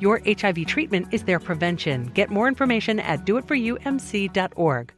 Your HIV treatment is their prevention. Get more information at doitforumc.org.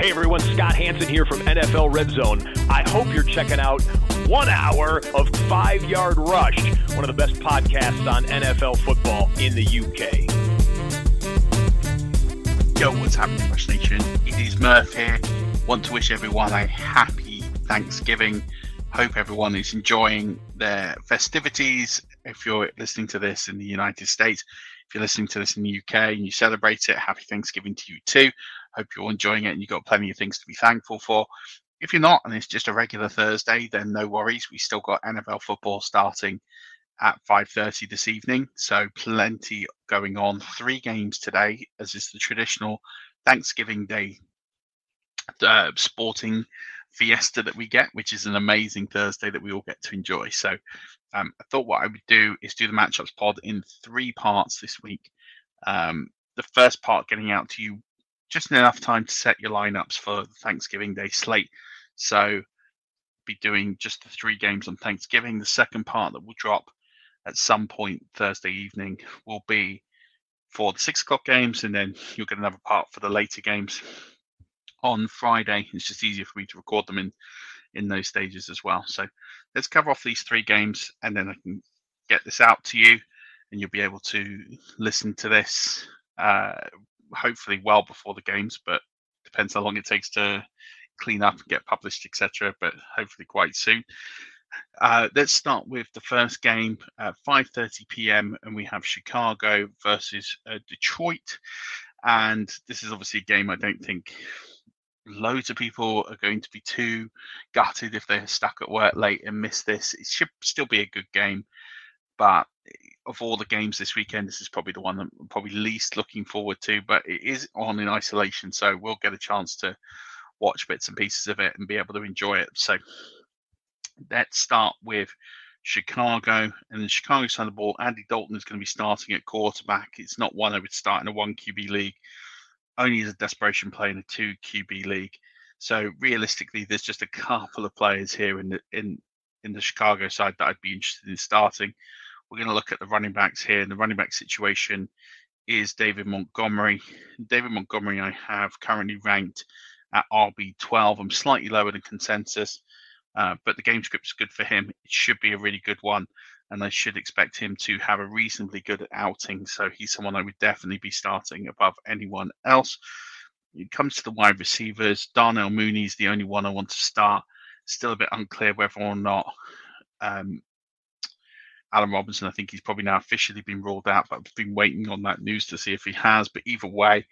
Hey everyone, Scott Hanson here from NFL Red Zone. I hope you're checking out one hour of Five Yard Rush, one of the best podcasts on NFL football in the UK. Yo, what's happening, Rush Nation? It is Murph here. Want to wish everyone a happy Thanksgiving. Hope everyone is enjoying their festivities. If you're listening to this in the United States, if you're listening to this in the UK and you celebrate it, happy Thanksgiving to you too. Hope you're enjoying it and you've got plenty of things to be thankful for. If you're not and it's just a regular Thursday, then no worries. We still got NFL football starting at 5:30 this evening, so plenty going on. Three games today, as is the traditional Thanksgiving Day uh, sporting fiesta that we get, which is an amazing Thursday that we all get to enjoy. So um, I thought what I would do is do the matchups pod in three parts this week. Um, the first part getting out to you just enough time to set your lineups for the Thanksgiving Day slate. So be doing just the three games on Thanksgiving. The second part that will drop at some point Thursday evening will be for the six o'clock games, and then you'll get another part for the later games on Friday. It's just easier for me to record them in in those stages as well. So let's cover off these three games, and then I can get this out to you, and you'll be able to listen to this uh, hopefully well before the games, but depends how long it takes to clean up and get published, etc. But hopefully quite soon. Uh, let's start with the first game at 5:30 p.m. and we have Chicago versus uh, Detroit, and this is obviously a game I don't think loads of people are going to be too gutted if they're stuck at work late and miss this. It should still be a good game, but of all the games this weekend, this is probably the one I'm probably least looking forward to. But it is on in isolation, so we'll get a chance to watch bits and pieces of it and be able to enjoy it. So let's start with Chicago and the Chicago side of the ball. Andy Dalton is going to be starting at quarterback. It's not one I would start in a one QB league, only as a desperation play in a two QB league. So realistically, there's just a couple of players here in the in in the Chicago side that I'd be interested in starting. We're going to look at the running backs here. And the running back situation is David Montgomery. David Montgomery, I have currently ranked at RB12. I'm slightly lower than consensus, uh, but the game script is good for him. It should be a really good one, and I should expect him to have a reasonably good outing. So he's someone I would definitely be starting above anyone else. It comes to the wide receivers. Darnell Mooney is the only one I want to start. Still a bit unclear whether or not um, Allen Robinson, I think he's probably now officially been ruled out, but I've been waiting on that news to see if he has. But either way,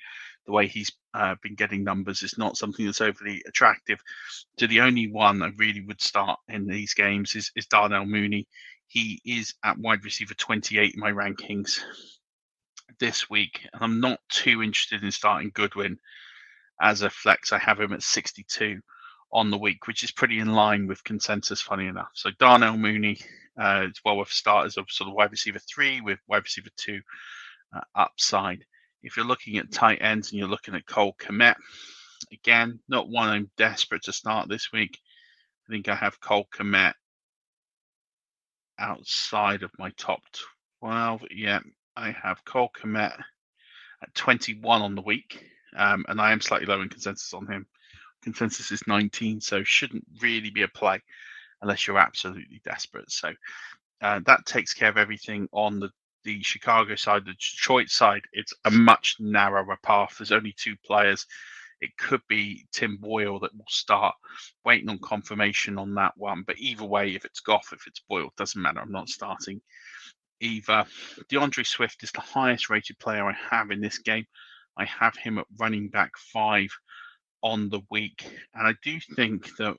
the way he's uh, been getting numbers is not something that's overly attractive. So the only one I really would start in these games is, is Darnell Mooney. He is at wide receiver 28 in my rankings this week. And I'm not too interested in starting Goodwin as a flex. I have him at 62 on the week, which is pretty in line with consensus, funny enough. So Darnell Mooney uh, is well with starters of sort of wide receiver three with wide receiver two uh, upside. If you're looking at tight ends and you're looking at Cole Kmet, again, not one I'm desperate to start this week. I think I have Cole Kmet outside of my top 12. Yeah, I have Cole Kmet at 21 on the week, um, and I am slightly low in consensus on him. Consensus is 19, so shouldn't really be a play unless you're absolutely desperate. So uh, that takes care of everything on the the Chicago side, the Detroit side. It's a much narrower path. There's only two players. It could be Tim Boyle that will start. Waiting on confirmation on that one. But either way, if it's Goff, if it's Boyle, doesn't matter. I'm not starting either. D'Andre Swift is the highest rated player I have in this game. I have him at running back five on the week. And I do think that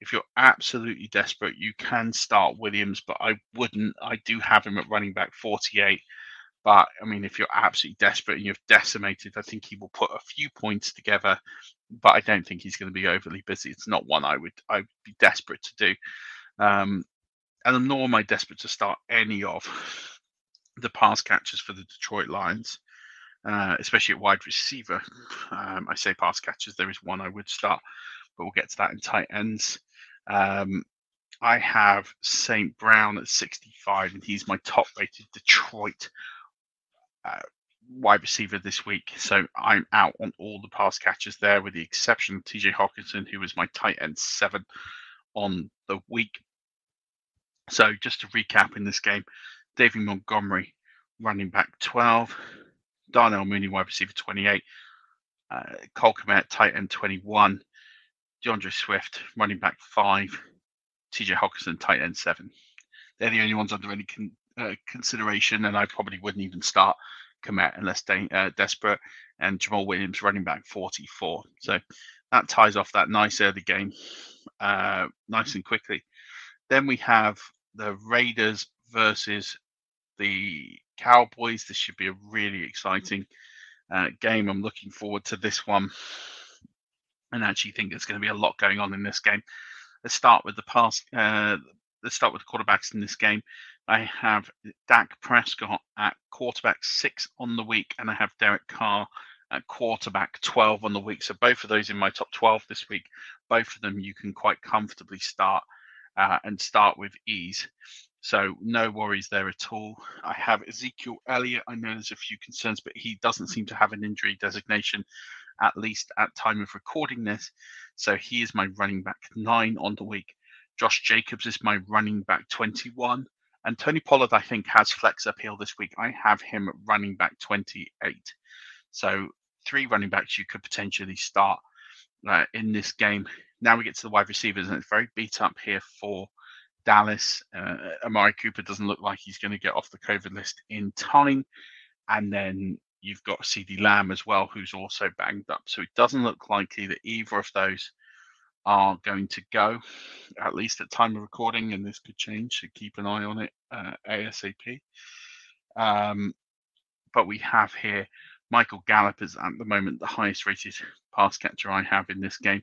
if you're absolutely desperate, you can start Williams, but I wouldn't. I do have him at running back 48. But I mean, if you're absolutely desperate and you've decimated, I think he will put a few points together. But I don't think he's going to be overly busy. It's not one I would I would be desperate to do. Um, and nor am I desperate to start any of the pass catchers for the Detroit Lions uh, especially at wide receiver. Um, I say pass catchers. There is one I would start, but we'll get to that in tight ends. Um, I have St. Brown at 65, and he's my top rated Detroit uh, wide receiver this week. So I'm out on all the pass catchers there, with the exception of TJ Hockenson, who was my tight end seven on the week. So just to recap in this game, David Montgomery, running back 12, Darnell Mooney, wide receiver 28. Uh, Cole Kmet, tight end 21. D'Andre Swift, running back 5. TJ Hockenson, tight end 7. They're the only ones under any con- uh, consideration, and I probably wouldn't even start Kmet unless de- uh, desperate. And Jamaal Williams, running back 44. So that ties off that nice early game uh, nice and quickly. Then we have the Raiders versus the Cowboys. This should be a really exciting uh, game. I'm looking forward to this one, and actually think there's going to be a lot going on in this game. Let's start with the pass. Uh, let's start with the quarterbacks in this game. I have Dak Prescott at quarterback six on the week, and I have Derek Carr at quarterback 12 on the week. So both of those in my top 12 this week. Both of them you can quite comfortably start uh, and start with ease. So no worries there at all. I have Ezekiel Elliott. I know there's a few concerns, but he doesn't seem to have an injury designation, at least at time of recording this. So he is my running back nine on the week. Josh Jacobs is my running back 21. And Tony Pollard, I think, has flex appeal this week. I have him running back 28. So three running backs you could potentially start uh, in this game. Now we get to the wide receivers, and it's very beat up here for Dallas. Uh, Amari Cooper doesn't look like he's going to get off the COVID list in time. And then you've got CeeDee Lamb as well, who's also banged up. So it doesn't look likely that either of those are going to go, at least at time of recording. And this could change, so keep an eye on it uh, ASAP. Um, but we have here Michael Gallup is at the moment the highest rated pass catcher I have in this game.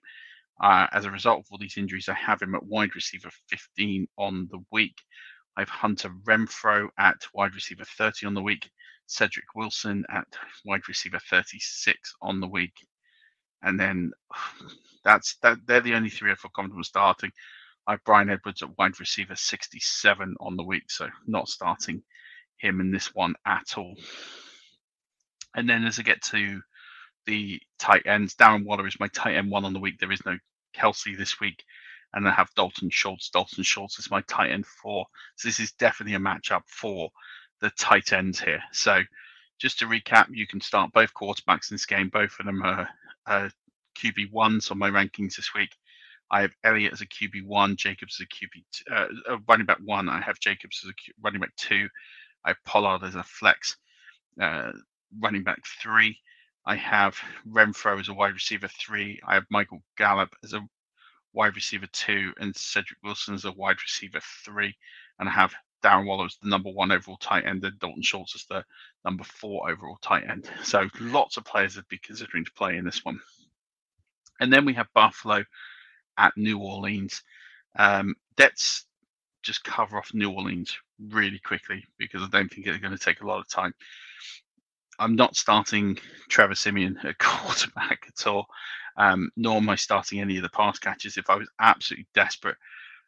Uh, as a result of all these injuries, I have him at wide receiver 15 on the week. I have Hunter Renfrow at wide receiver 30 on the week, Cedric Wilson at wide receiver 36 on the week, and then that's that. They're the only three I feel comfortable starting. I have Bryan Edwards at wide receiver 67 on the week, so not starting him in this one at all. And then as I get to the tight ends. Darren Waller is my tight end one on the week. There is no Kelce this week. And I have Dalton Schultz. Dalton Schultz is my tight end four. So this is definitely a matchup for the tight ends here. So just to recap, you can start both quarterbacks in this game. Both of them are QB ones on my rankings this week. I have Elliott as a QB one, Jacobs as a QB uh, running back one. I have Jacobs as a running back two. I have Pollard as a flex uh, running back three. I have Renfrow as a wide receiver three. I have Michael Gallup as a wide receiver two, and Cedric Wilson as a wide receiver three. And I have Darren Waller as the number one overall tight end, and Dalton Schultz is the number four overall tight end. So lots of players would be considering to play in this one. And then we have Buffalo at New Orleans. Um, let's just cover off New Orleans really quickly because I don't think it's going to take a lot of time. I'm not starting Trevor Siemian at quarterback at all, um, nor am I starting any of the pass catchers. If I was absolutely desperate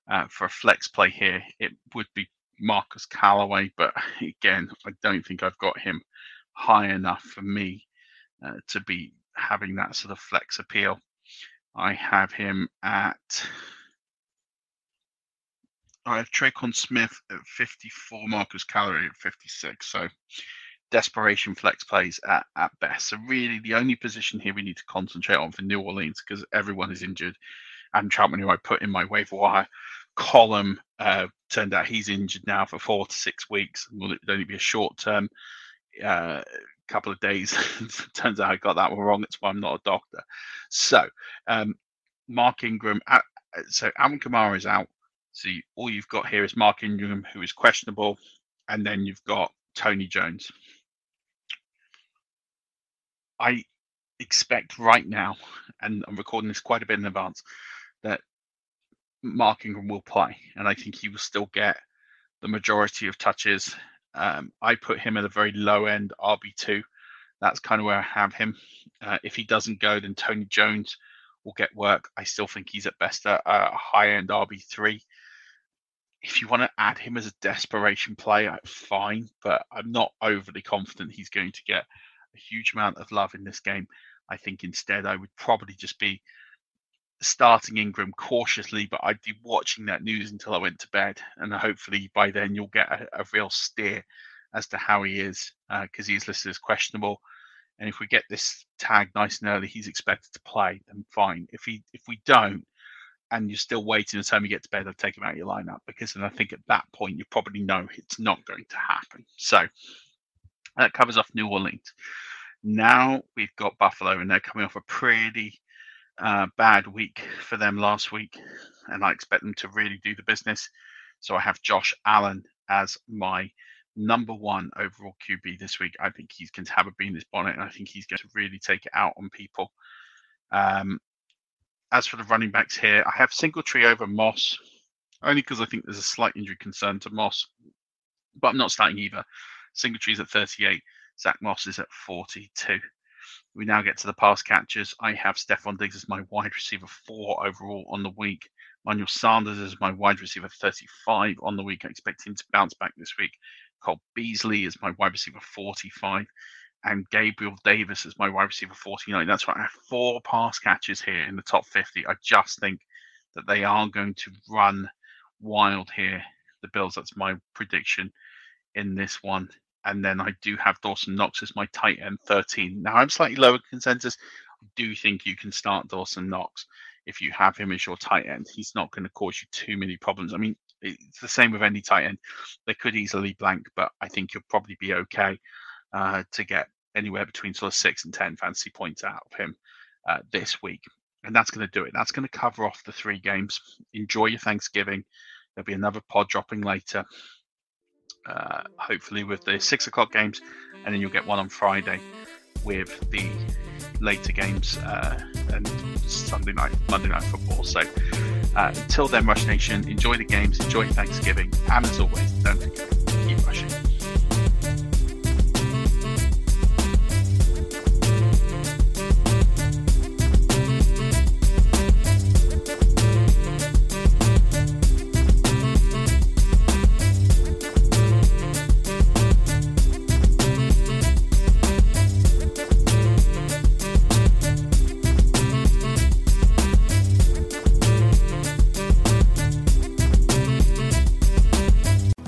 uh, for a flex play here, it would be Marcus Callaway. But again, I don't think I've got him high enough for me uh, to be having that sort of flex appeal. I have him at. I have Tre'Quan Smith at 54, Marcus Callaway at 56. So desperation flex plays at, at best. So really, the only position here we need to concentrate on for New Orleans because everyone is injured. And Trautman, who I put in my waiver wire column, uh, turned out he's injured now for four to six weeks. Will it only be a short term uh, couple of days? Turns out I got that one wrong. That's why I'm not a doctor. So um, Mark Ingram, uh, so Alvin Kamara is out. So you, all you've got here is Mark Ingram, who is questionable, and then you've got Tony Jones. I expect right now, and I'm recording this quite a bit in advance, that Mark Ingram will play, and I think he will still get the majority of touches. Um, I put him at a very low end RB2. That's kind of where I have him. Uh, if he doesn't go, then Tony Jones will get work. I still think he's at best a, a high end RB3. If you want to add him as a desperation play, fine, but I'm not overly confident he's going to get a huge amount of love in this game. I think instead I would probably just be starting Ingram cautiously, but I'd be watching that news until I went to bed, and hopefully by then you'll get a, a real steer as to how he is because uh, he's listed as questionable. And if we get this tag nice and early, he's expected to play. Then fine. If he if we don't, and you're still waiting the time you get to bed, I'll take him out of your lineup because then I think at that point you probably know it's not going to happen. So that covers off New Orleans. Now we've got Buffalo, and they're coming off a pretty uh, bad week for them last week, and I expect them to really do the business. So I have Josh Allen as my number one overall QB this week. I think he's going to have a bee in his bonnet, and I think he's going to really take it out on people. Um, as for the running backs here, I have Singletary over Moss, only because I think there's a slight injury concern to Moss, but I'm not starting either. Singletary's at 38. Zach Moss is at 42. We now get to the pass catchers. I have Stefon Diggs as my wide receiver four overall on the week. Manuel Sanders is my wide receiver 35 on the week. I expect him to bounce back this week. Cole Beasley is my wide receiver 45. And Gabriel Davis is my wide receiver 49. That's right. I have four pass catchers here in the top 50. I just think that they are going to run wild here. The Bills, that's my prediction in this one. And then I do have Dawson Knox as my tight end 13. Now I'm slightly lower consensus. I do think you can start Dawson Knox if you have him as your tight end. He's not going to cause you too many problems. I mean, it's the same with any tight end. They could easily blank, but I think you'll probably be okay uh, to get anywhere between sort of six and 10 fantasy points out of him uh, this week. And that's going to do it. That's going to cover off the three games. Enjoy your Thanksgiving. There'll be another pod dropping later uh, hopefully with the six o'clock games, and then you'll get one on Friday with the later games uh, and Sunday night, Monday night football. So uh, until then, Rush Nation, enjoy the games, enjoy Thanksgiving, and as always, don't forget, to keep rushing.